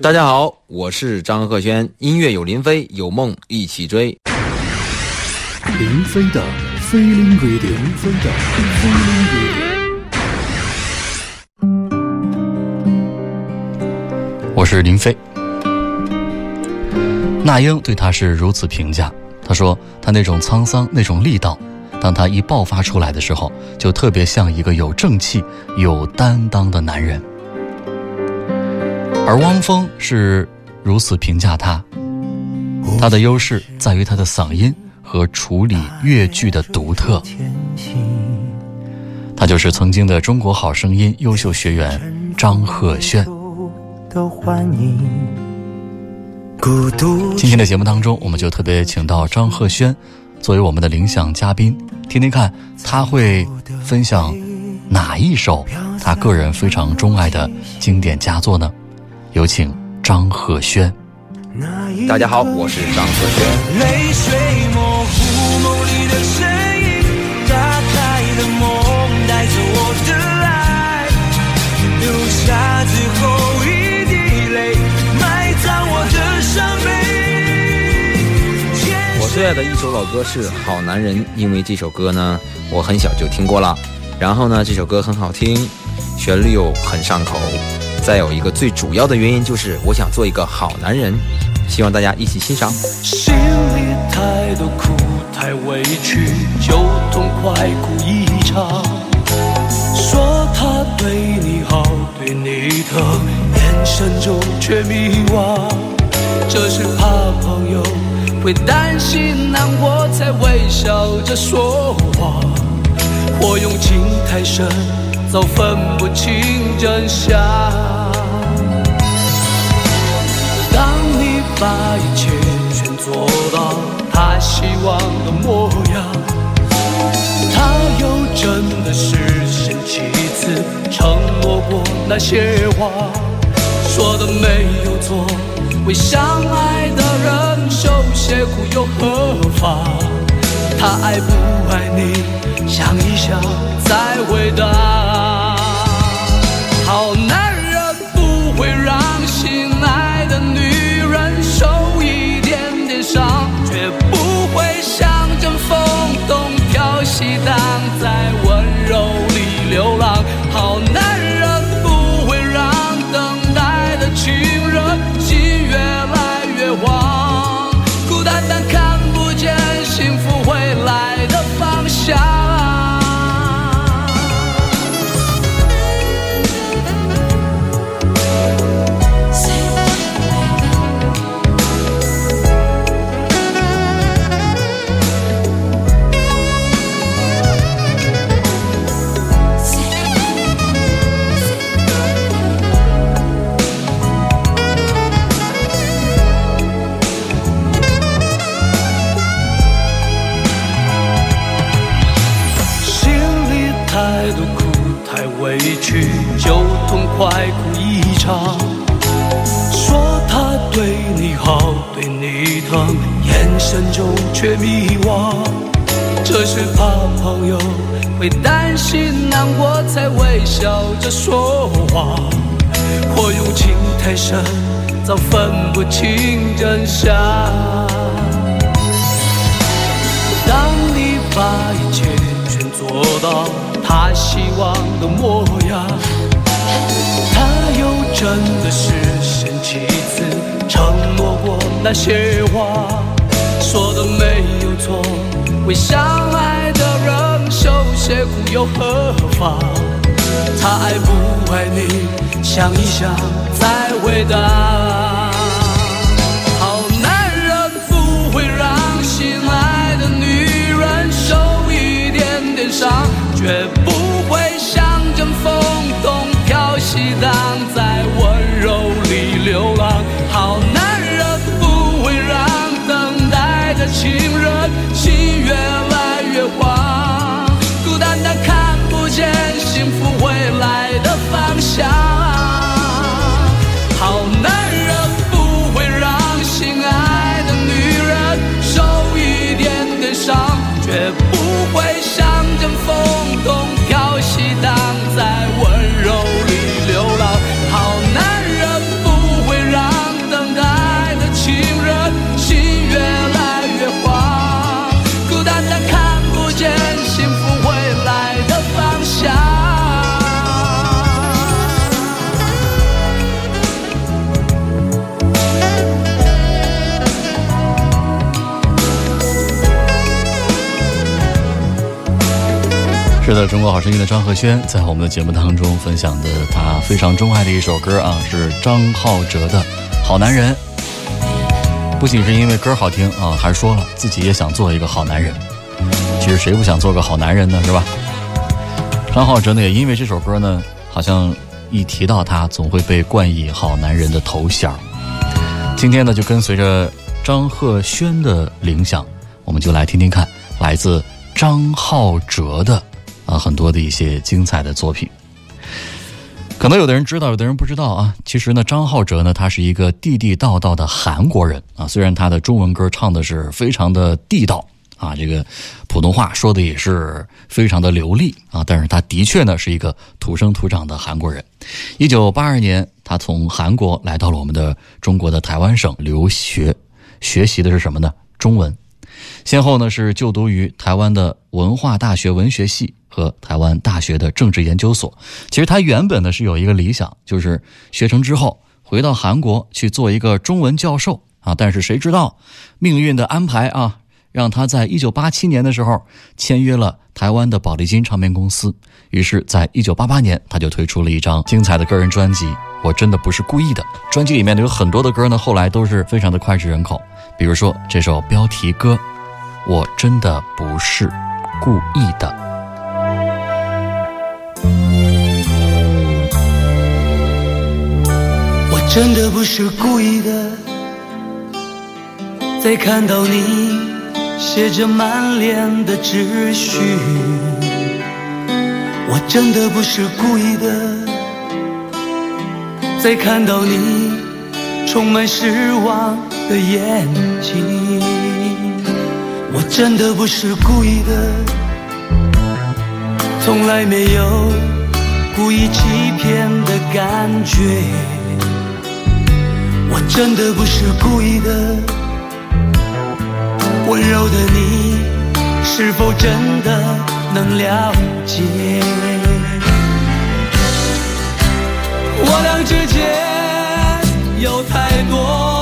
大家好，我是张赫宣，音乐有林飞，有梦一起追。林飞的 Feeling Radio，林飞的 Feeling Radio。我是林飞。那英对他是如此评价，他说他那种沧桑，那种力道，当他一爆发出来的时候，就特别像一个有正气、有担当的男人。而汪峰是如此评价他，他的优势在于他的嗓音和处理粤剧的独特。他就是曾经的《中国好声音》优秀学员张赫宣。今天的节目当中，我们就特别请到张赫宣作为我们的领奖嘉宾，听听看他会分享哪一首他个人非常钟爱的经典佳作呢？有请张赫宣。大家好，我是张赫宣。泪水模糊梦里的身影，打开的梦，带走我的爱，留下最后一滴泪，埋葬我的伤悲。我最爱的一首老歌是《好男人》，因为这首歌呢，我很小就听过了。然后呢，这首歌很好听，旋律又很上口。再有一个最主要的原因就是，我想做一个好男人，希望大家一起欣赏。心里太多苦，太委屈，就痛快哭一场。说他对你好，对你疼，眼神中却迷惘。这是怕朋友会担心难过，才微笑着说谎。或用情太深。早分不清真相。把一切全做到他希望的模样，他又真的是先几次承诺过那些话，说的没有错，为相爱的人受些苦又何妨？他爱不爱你，想一想再回答。飘去就痛快哭一场，说他对你好对你疼，眼神中却迷惘，这是怕朋友会担心难过，才微笑着说谎。或用情太深，早分不清真相。当你把一切全做到他希望的模样，他又真的是先几次承诺过那些话。说的没有错，为相爱的人受些苦又何妨？他爱不爱你，想一想再回答。好男人不会让心爱的女人受一点点伤，绝飘的，中国好声音的张赫宣在我们的节目当中分享的他非常钟爱的一首歌啊，是张浩哲的《好男人》。不仅是因为歌好听啊，还说了自己也想做一个好男人。其实谁不想做个好男人呢？是吧？张浩哲呢，也因为这首歌呢，好像一提到他，总会被冠以好男人的头衔。今天呢，就跟随着张赫宣的铃响，我们就来听听看来自张浩哲的。很多的一些精彩的作品，可能有的人知道，有的人不知道啊。其实呢，张浩哲呢，他是一个地地道道的韩国人啊。虽然他的中文歌唱的是非常的地道啊，这个普通话说的也是非常的流利啊，但是他的确呢是一个土生土长的韩国人。一九八二年，他从韩国来到了我们的中国的台湾省留学，学习的是什么呢？中文。先后呢是就读于台湾的文化大学文学系。和台湾大学的政治研究所，其实他原本呢是有一个理想，就是学成之后回到韩国去做一个中文教授啊。但是谁知道命运的安排啊，让他在一九八七年的时候签约了台湾的宝丽金唱片公司。于是，在一九八八年，他就推出了一张精彩的个人专辑《我真的不是故意的》。专辑里面有很多的歌呢，后来都是非常的脍炙人口。比如说这首标题歌《我真的不是故意的》。我真的不是故意的，在看到你写着满脸的秩序，我真的不是故意的，在看到你充满失望的眼睛，我真的不是故意的，从来没有故意欺骗的感觉。我真的不是故意的，温柔的你是否真的能了解？我俩之间有太多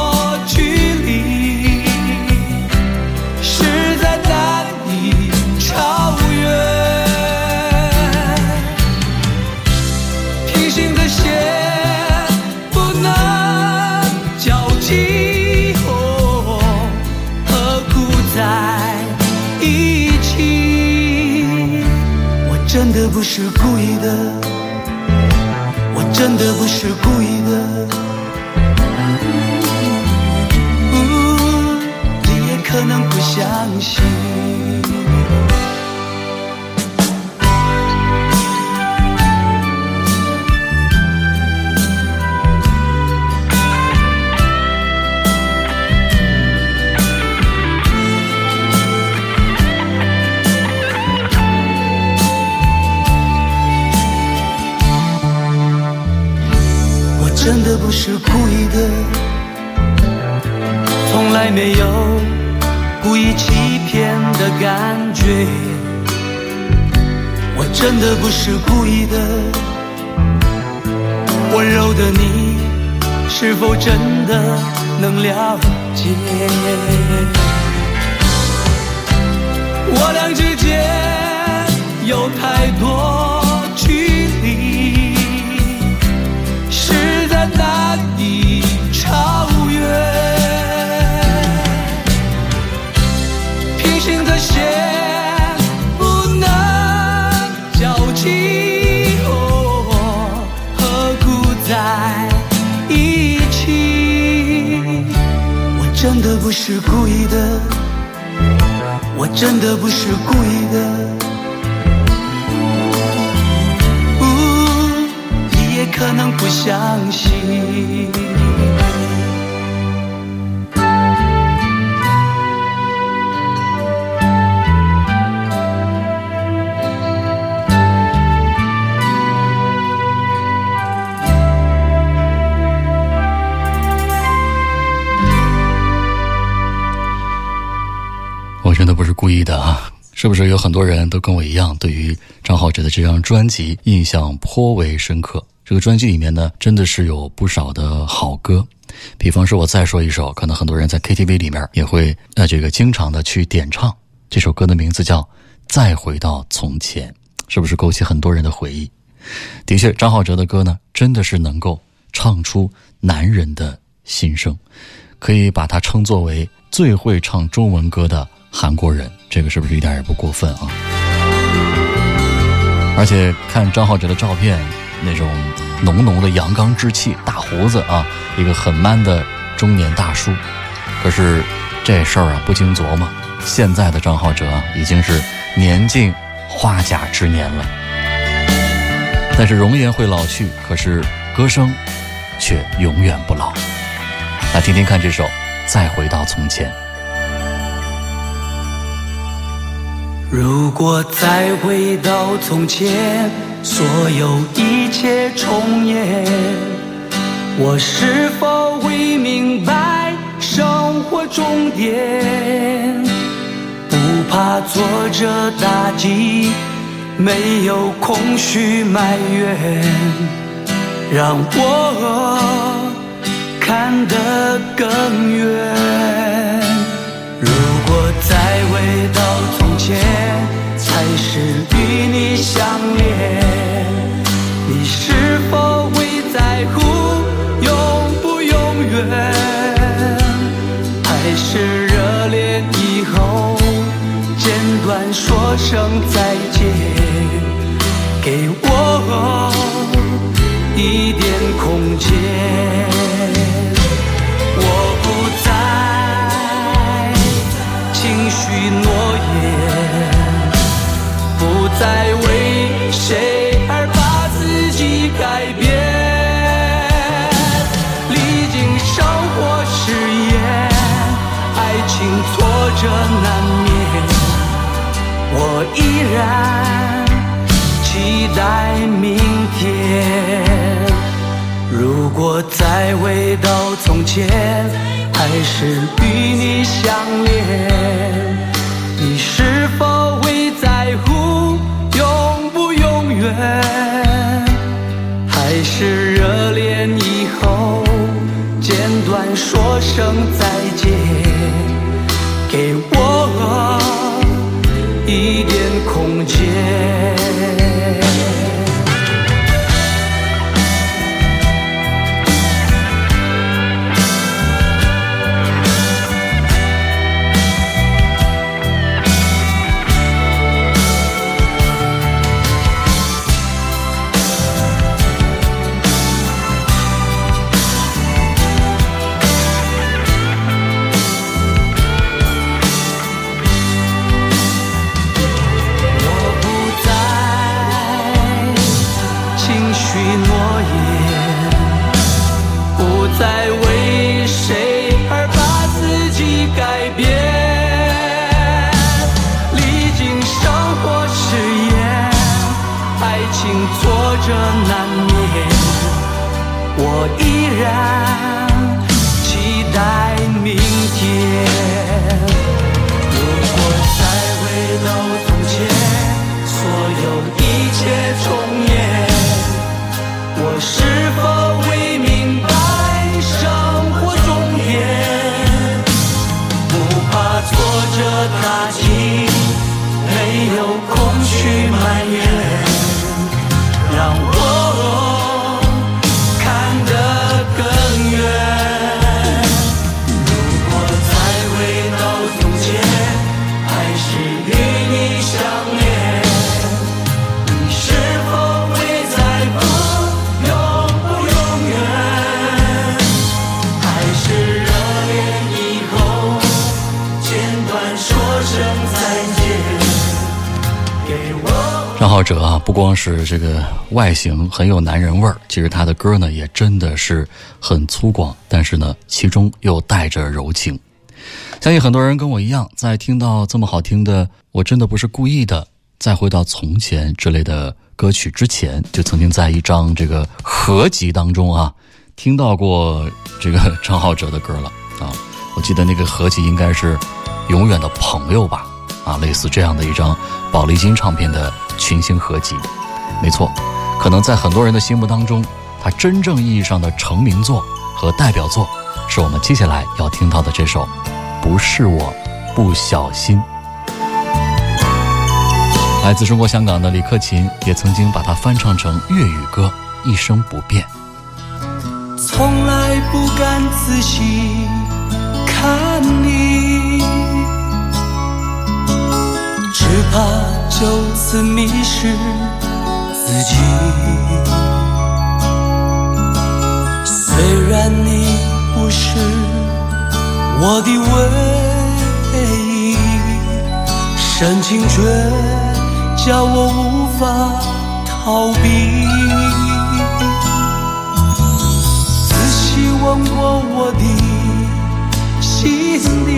是故意的，我真的不是故意的。你也可能不相信。真的不是故意的，从来没有故意欺骗的感觉。我真的不是故意的，温柔的你是否真的能了解？我俩之间有太多。平行的线不能交集，何故在一起？我真的不是故意的，我真的不是故意的。呜，你也可能不相信。是不是有很多人都跟我一样，对于张浩哲的这张专辑印象颇为深刻？这个专辑里面呢，真的是有不少的好歌。比方说，我再说一首，可能很多人在 KTV 里面也会呃这个经常的去点唱。这首歌的名字叫《再回到从前》。是不是勾起很多人的回忆？的确，张浩哲的歌呢，真的是能够唱出男人的心声，可以把它称作为最会唱中文歌的韩国人，这个是不是一点也不过分啊？而且看张浩哲的照片，那种浓浓的阳刚之气，大胡子啊，一个很 man 的中年大叔。可是这事儿啊，不经琢磨，现在的张浩哲啊，已经是年近花甲之年了。但是容颜会老去，可是歌声却永远不老。来听听看这首《再回到从前》。如果再回到从前，所有一切重演，我是否会明白生活终点？不怕挫折打击，没有空虚埋怨，让我看得更远。如果再回到从切，才是与你相还是与你相恋，光是这个外形很有男人味儿，其实他的歌呢也真的是很粗犷，但是呢其中又带着柔情。相信很多人跟我一样，在听到这么好听的“我真的不是故意的”，再回到从前之类的歌曲之前，就曾经在一张这个合集当中啊，听到过这个张浩哲的歌了啊。我记得那个合集应该是《永远的朋友》吧，啊，类似这样的一张宝丽金唱片的群星合集。没错，可能在很多人的心目当中，他真正意义上的成名作和代表作，是我们接下来要听到的这首《不是我不小心》。来自中国香港的李克勤也曾经把它翻唱成粤语歌，一生不变。从来不敢仔细看你，只怕就此迷失自己。虽然你不是我的唯一，深情却叫我无法逃避。仔细问过我的心底，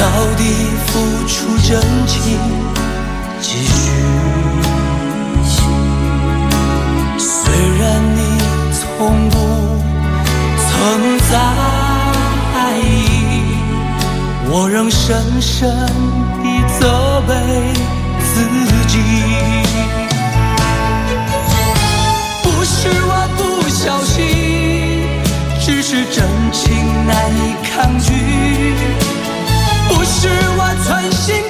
到底付出真情几许？虽然你从不曾在意，我仍深深地责备自己。不是我不小心，只是真情难以抗拒。不是我存心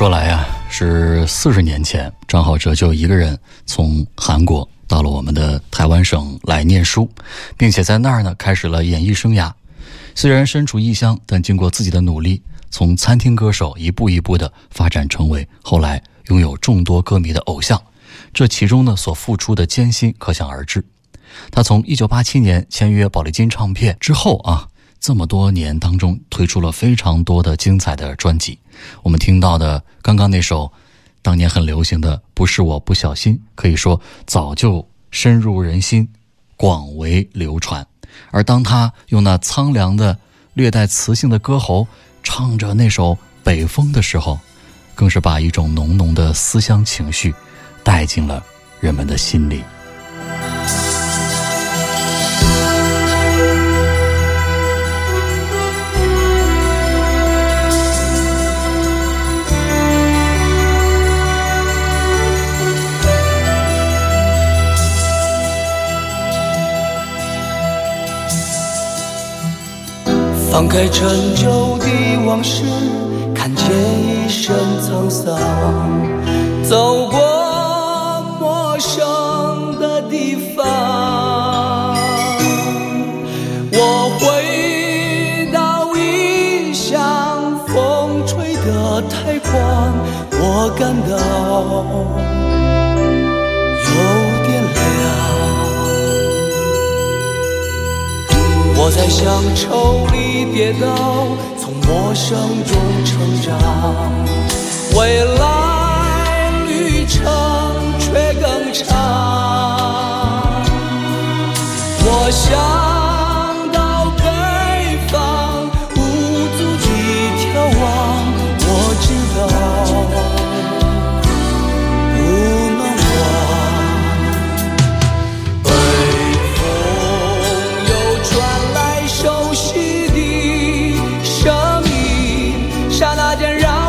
说来呀，是四十年前，张浩哲就一个人从韩国到了我们的台湾省来念书，并且在那儿呢开始了演艺生涯。虽然身处异乡，但经过自己的努力，从餐厅歌手一步一步的发展成为后来拥有众多歌迷的偶像。这其中呢所付出的艰辛可想而知。他从一九八七年签约宝丽金唱片之后啊，这么多年当中推出了非常多的精彩的专辑。我们听到的刚刚那首，当年很流行的《不是我不小心》，可以说早就深入人心，广为流传。而当他用那苍凉的、略带磁性的歌喉唱着那首《北风》的时候，更是把一种浓浓的思乡情绪带进了人们的心里。放开陈旧的往事，看见一身沧桑，走过陌生的地方。我回到异乡，风吹得太狂，我感到我在乡愁里跌倒，从陌生中成长，未来旅程却更长。我想刹那间让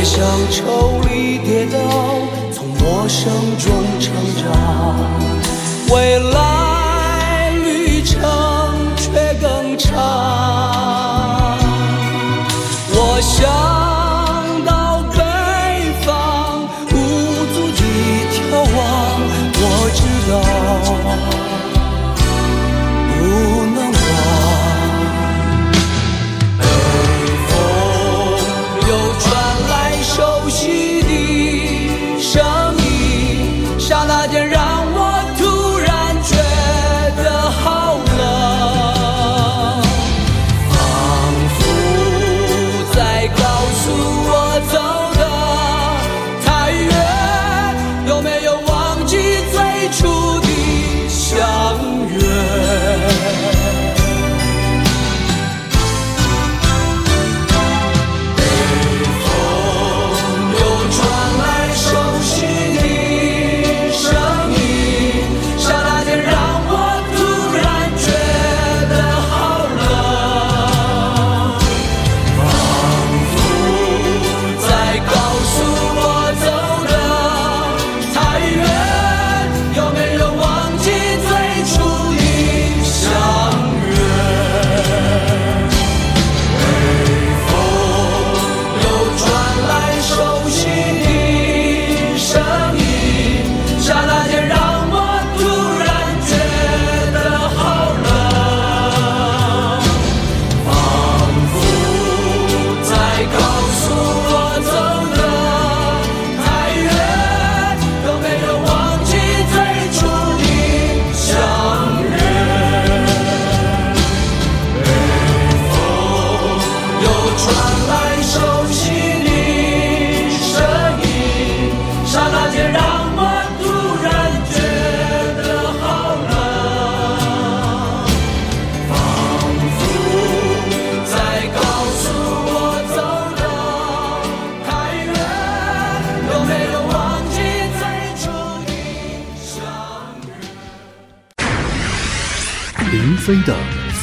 在乡愁里跌倒，从陌生中成长，未来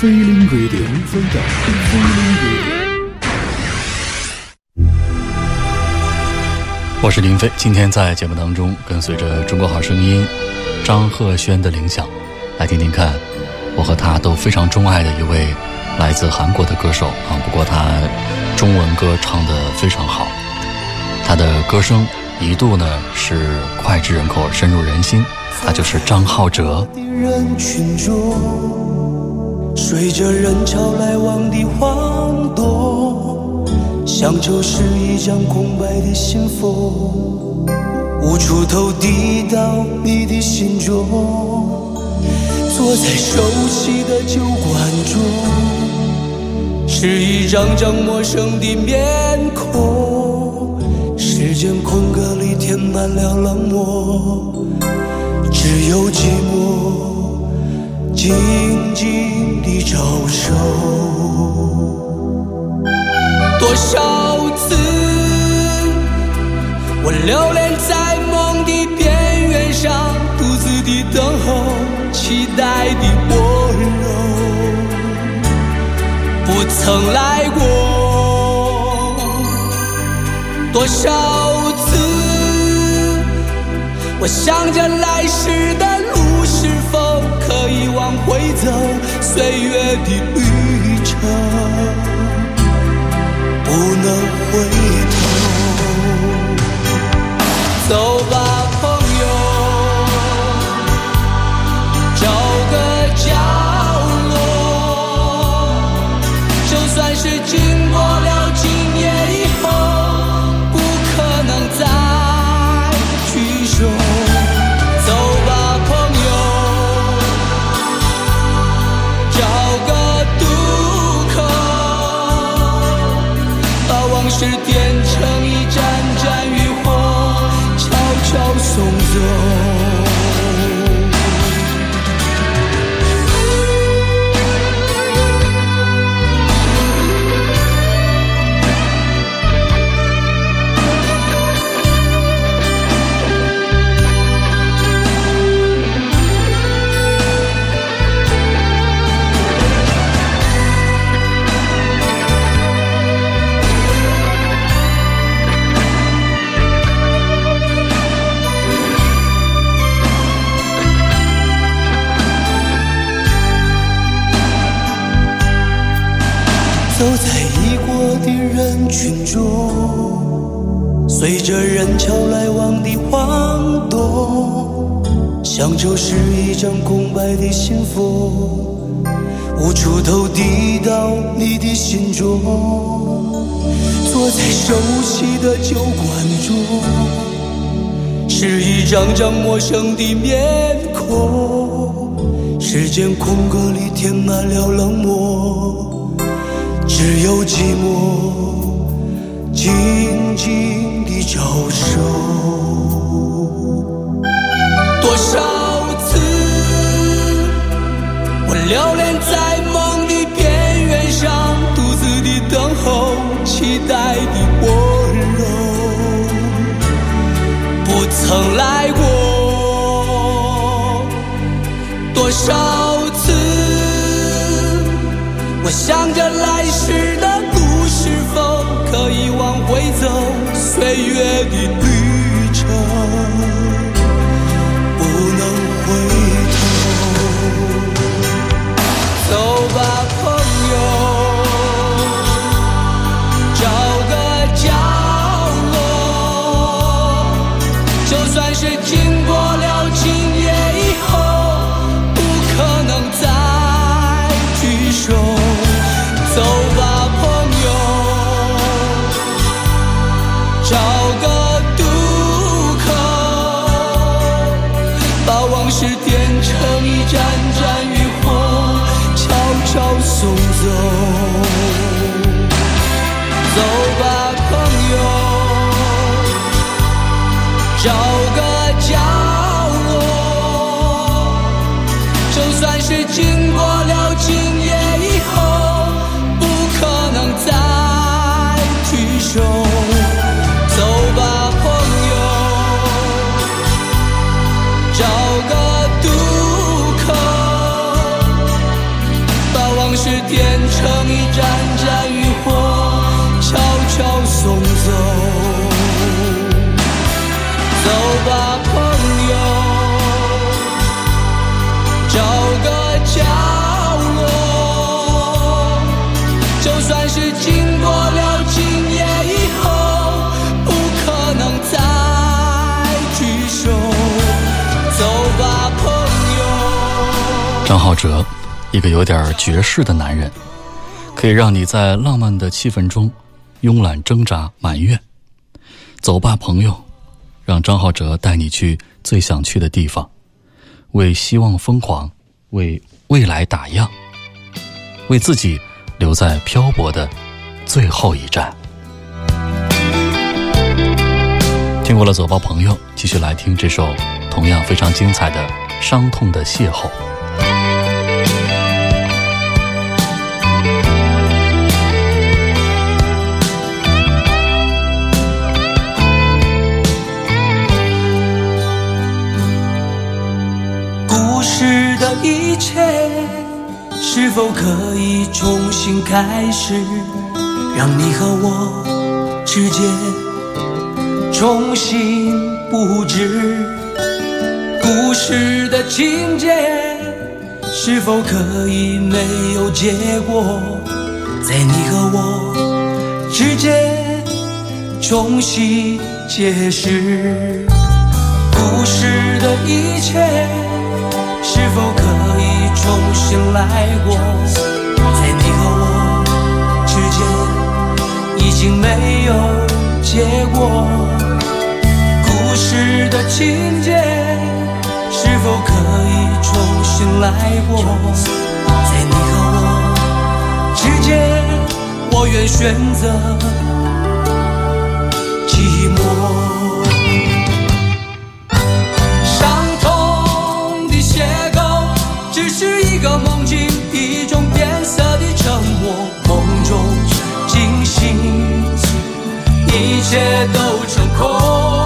飞林 radio，林飞的飞林 radio。我是林飞，今天在节目当中，跟随着中国好声音张赫宣的铃响，来听听看，我和他都非常钟爱的一位来自韩国的歌手啊。不过他中文歌唱得非常好，他的歌声一度呢是脍炙人口、深入人心，他就是张浩哲。随着人潮来往的晃动，像就是一张空白的信封，无处投递到你的心中。坐在熟悉的酒馆中，是一张张陌生的面孔。时间空格里填满了冷漠，只有寂寞静静地招手。多少次，我流连在梦的边缘上，独自地等候，期待的温柔，不曾来过。多少次，我想着来时的往回走，岁月的旅程。不能回头，走吧，幸福，无处投递到你的心中。坐在熟悉的酒馆中，是一张张陌生的面孔，时间空格里填满了冷漠。只有寂寞静静我想着来时的路是否可以往回走，岁月一盏盏渔火，悄悄送走。走吧，朋友，找个角落。就算是经过了今夜以后，不可能再聚首。走吧，朋友。张浩哲，一个有点绝世的男人，可以让你在浪漫的气氛中慵懒挣扎埋怨。走吧，朋友，让张浩哲带你去最想去的地方，为希望疯狂，为未来打样，为自己留在漂泊的最后一站。听过了走吧，朋友，继续来听这首同样非常精彩的《伤痛的邂逅》。一切是否可以重新开始，让你和我之间？重新布置故事的情节，是否可以没有结果？在你和我之间重新解释故事的一切，是否可重新来过？在你和我之间已经没有结果。故事的情节，是否可以重新来过？在你和我之间，我愿选择寂寞。梦境，一种变色的沉默。梦中惊醒，一切都成空。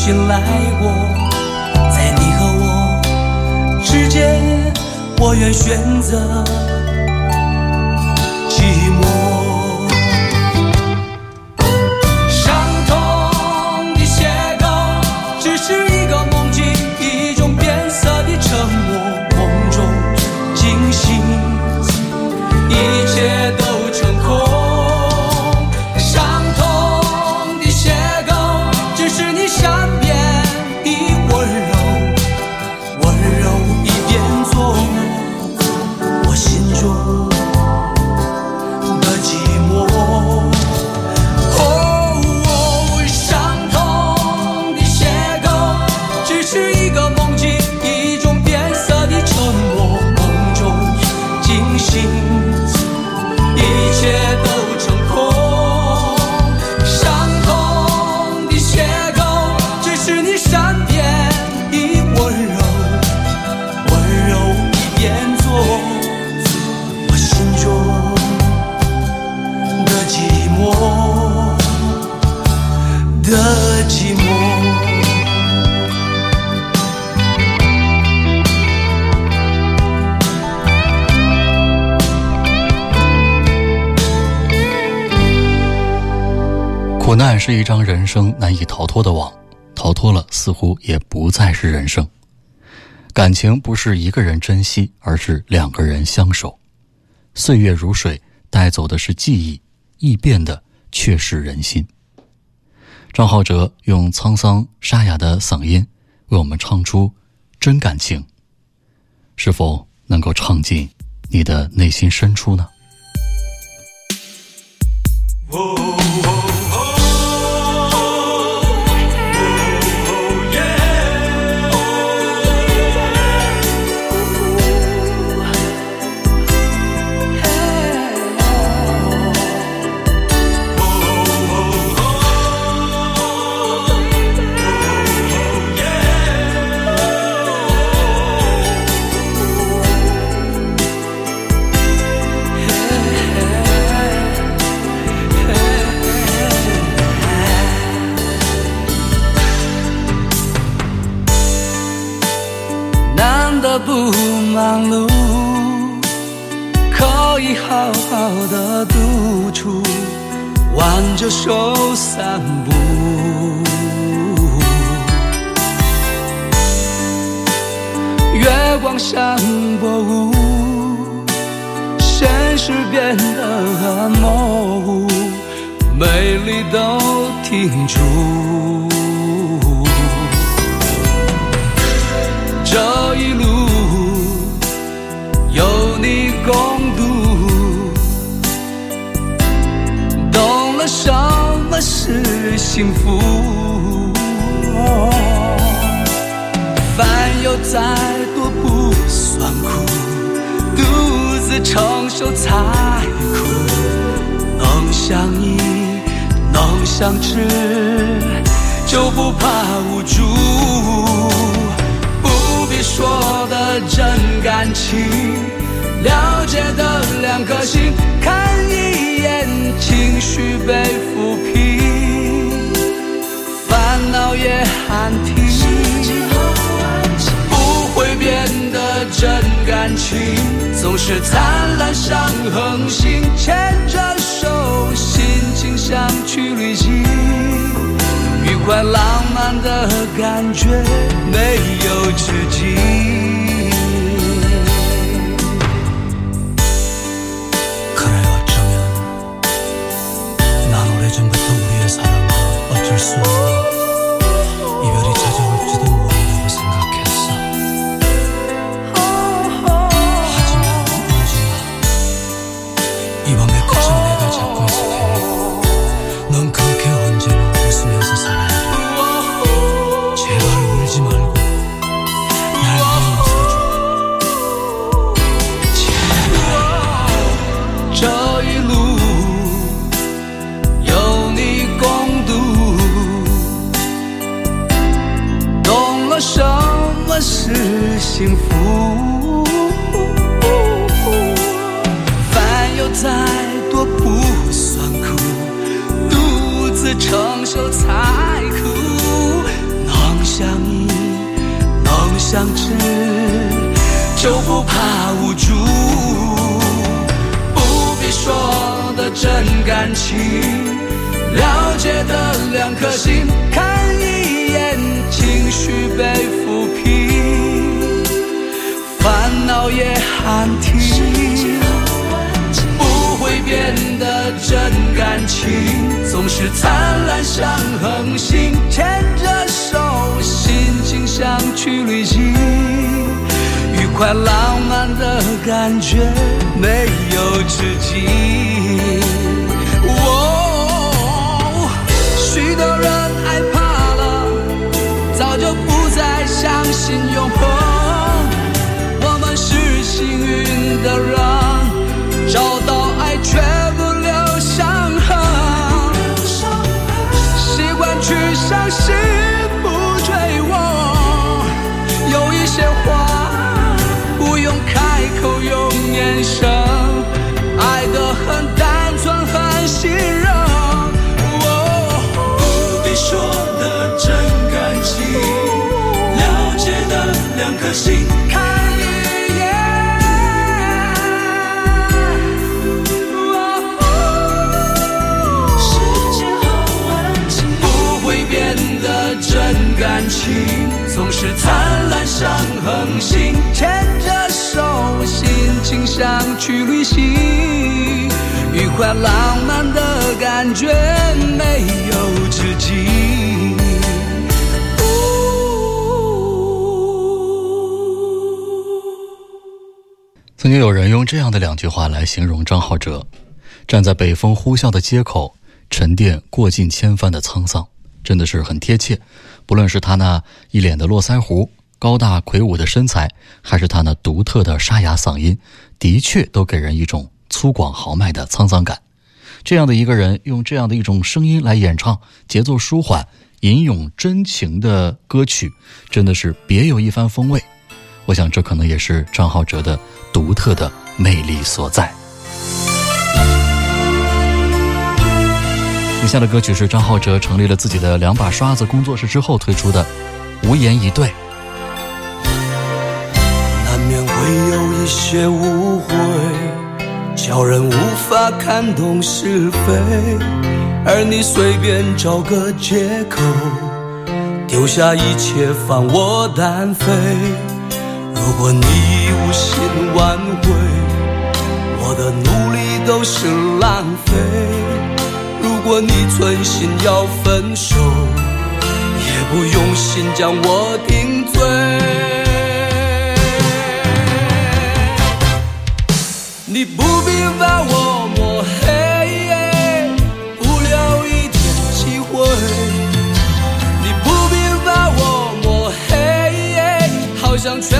以重新来过？在你和我之间，我愿选择。是一张人生难以逃脱的网，逃脱了似乎也不再是人生。感情不是一个人珍惜，而是两个人相守。岁月如水，带走的是记忆，易变的却是人心。张浩哲用沧桑沙哑的嗓音为我们唱出真感情，是否能够唱进你的内心深处呢？忙碌可以好好的独处，挽着手散步。月光像薄雾，现实变得很模糊，美丽都停住。这一路。什么是幸福。烦忧再多不算苦，独自承受才苦。能相依，能相知，就不怕无助。不必说的真感情，了解的两颗心，看一眼情绪被抚平，烦恼也喊停。不会变得真感情，总是灿烂像恒星，牵着手，心情想去旅行。愉快浪漫的感觉没有止境。universo. 相知，就不怕无助。不必说的真感情，了解的两颗心，看一眼情绪被抚平，烦恼也喊停。变的真感情，总是灿烂像恒星，牵着手，心情想去旅行。愉快浪漫的感觉没有止境。哦，许多人害怕了，早就不再相信永恒。我们是幸运的人，相信不追问。有一些话不用开口，用眼神，爱的很单纯，很信任。哦，不必说的真感情，了解的两颗心，的真感情，总是灿烂像恒星，牵着手，心情想去旅行，愉快浪漫的感觉没有止境。曾经有人用这样的两句话来形容张浩哲：站在北风呼啸的街口，沉淀过尽千帆的沧桑，真的是很贴切。不论是他那一脸的络腮胡、高大魁梧的身材，还是他那独特的沙哑嗓音，的确都给人一种粗犷豪迈的沧桑感。这样的一个人，用这样的一种声音来演唱节奏舒缓、吟咏真情的歌曲，真的是别有一番风味。我想，这可能也是张浩哲的独特的魅力所在。以下的歌曲是张浩哲成立了自己的两把刷子工作室之后推出的《无言以对》。难免会有一些误会，叫人无法看懂是非，而你随便找个借口，丢下一切放我单飞。如果你无心挽回，我的努力都是浪费。如果你存心要分手，也不用心将我定罪。你不必把我抹黑，不留一点机会。你不必把我抹黑，好像全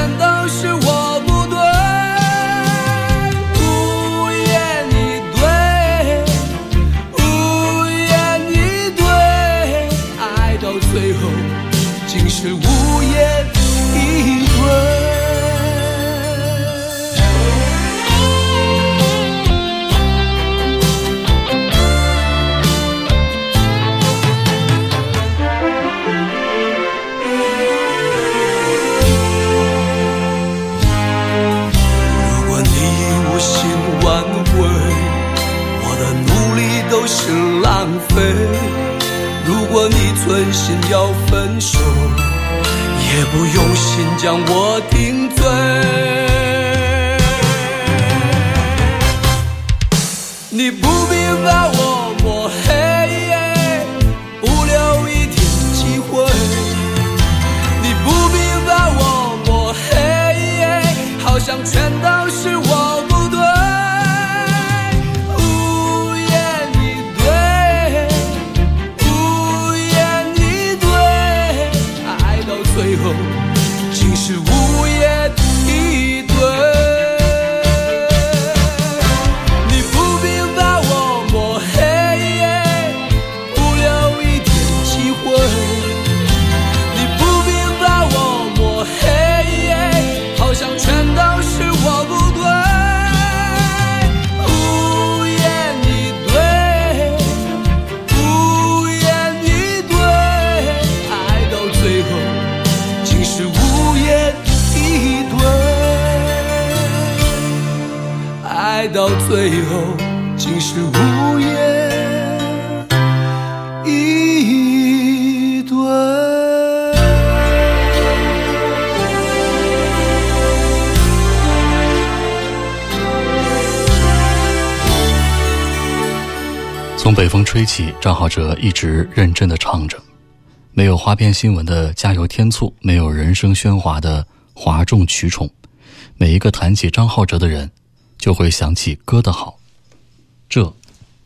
起，张浩哲一直认真的唱着，没有花边新闻的加油添醋，没有人生喧哗的哗众取宠，每一个谈起张浩哲的人。就会想起歌的好，这，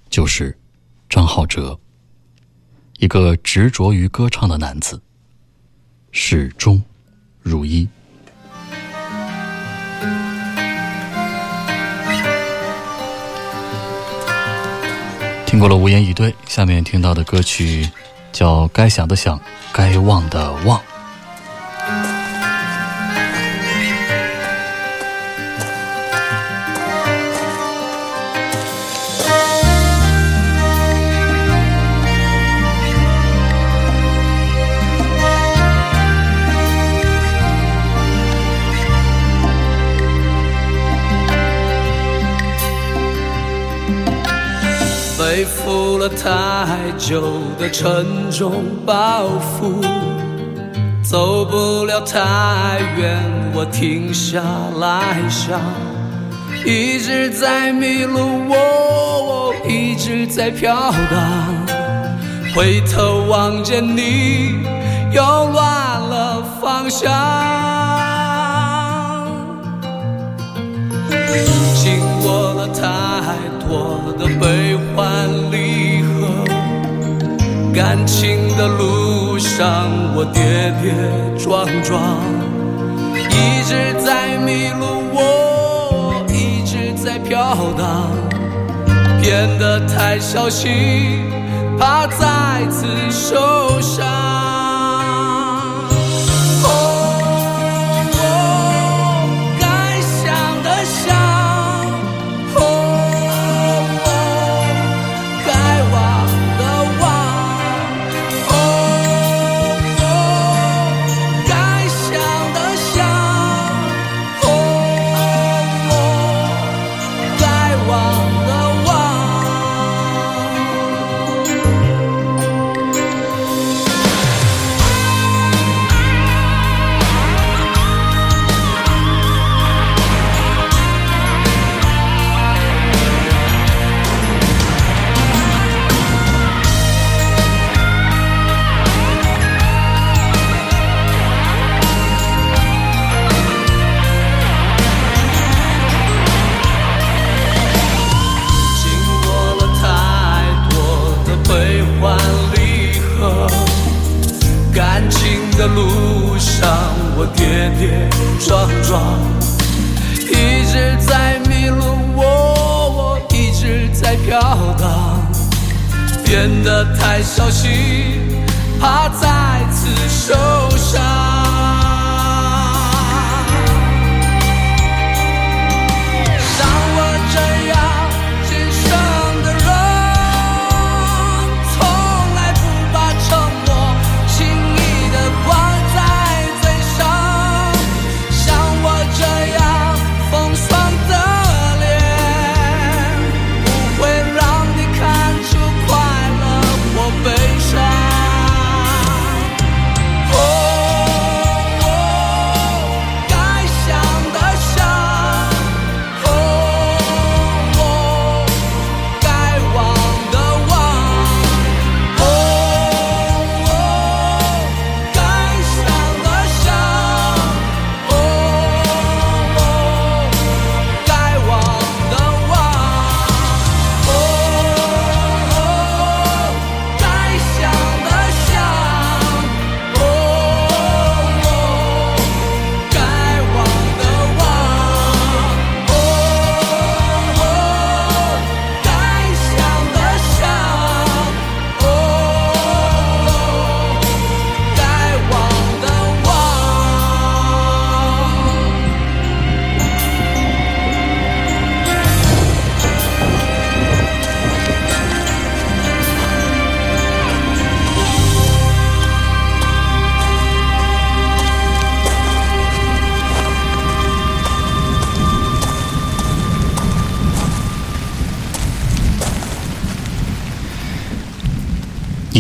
就是张浩哲，一个执着于歌唱的男子，始终如一。听过了无言以对，下面听到的歌曲叫《该想的想，该忘的忘》。了太久的沉重包袱，走不了太远，我停下来想，一直在迷路，我一直在飘荡，回头望见你，又乱了方向，经过了太多的悲欢。离，感情的路上我跌跌撞撞，一直在迷路，我一直在飘荡，变得太小心，怕再次受伤。感情的路上我跌跌撞撞一直在迷路我我一直在飘荡变得太小心怕再次受伤。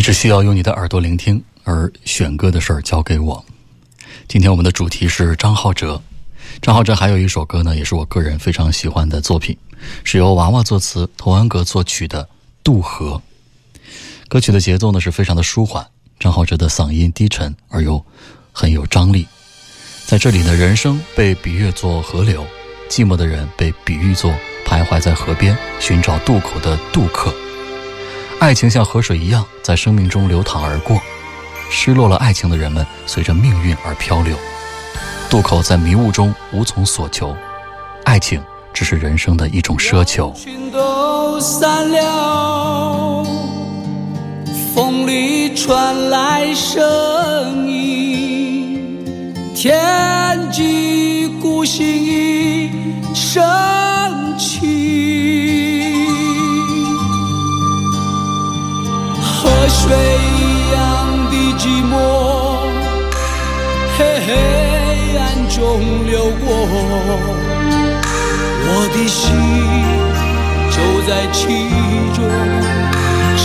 只需要用你的耳朵聆听，而选歌的事儿交给我。今天我们的主题是张浩哲，张浩哲还有一首歌呢，也是我个人非常喜欢的作品，是由娃娃作词、童安格作曲的《渡河》。歌曲的节奏呢是非常的舒缓，张浩哲的嗓音低沉而又很有张力。在这里呢，人生被比喻作河流，寂寞的人被比喻作徘徊在河边寻找渡口的渡客。爱情像河水一样在生命中流淌而过，失落了爱情的人们随着命运而漂流。渡口在迷雾中无从所求，爱情只是人生的一种奢求。散了，风里传来声音，天际孤星一升起。河水一样的寂寞，黑黑暗中流过，我的心就在其中沉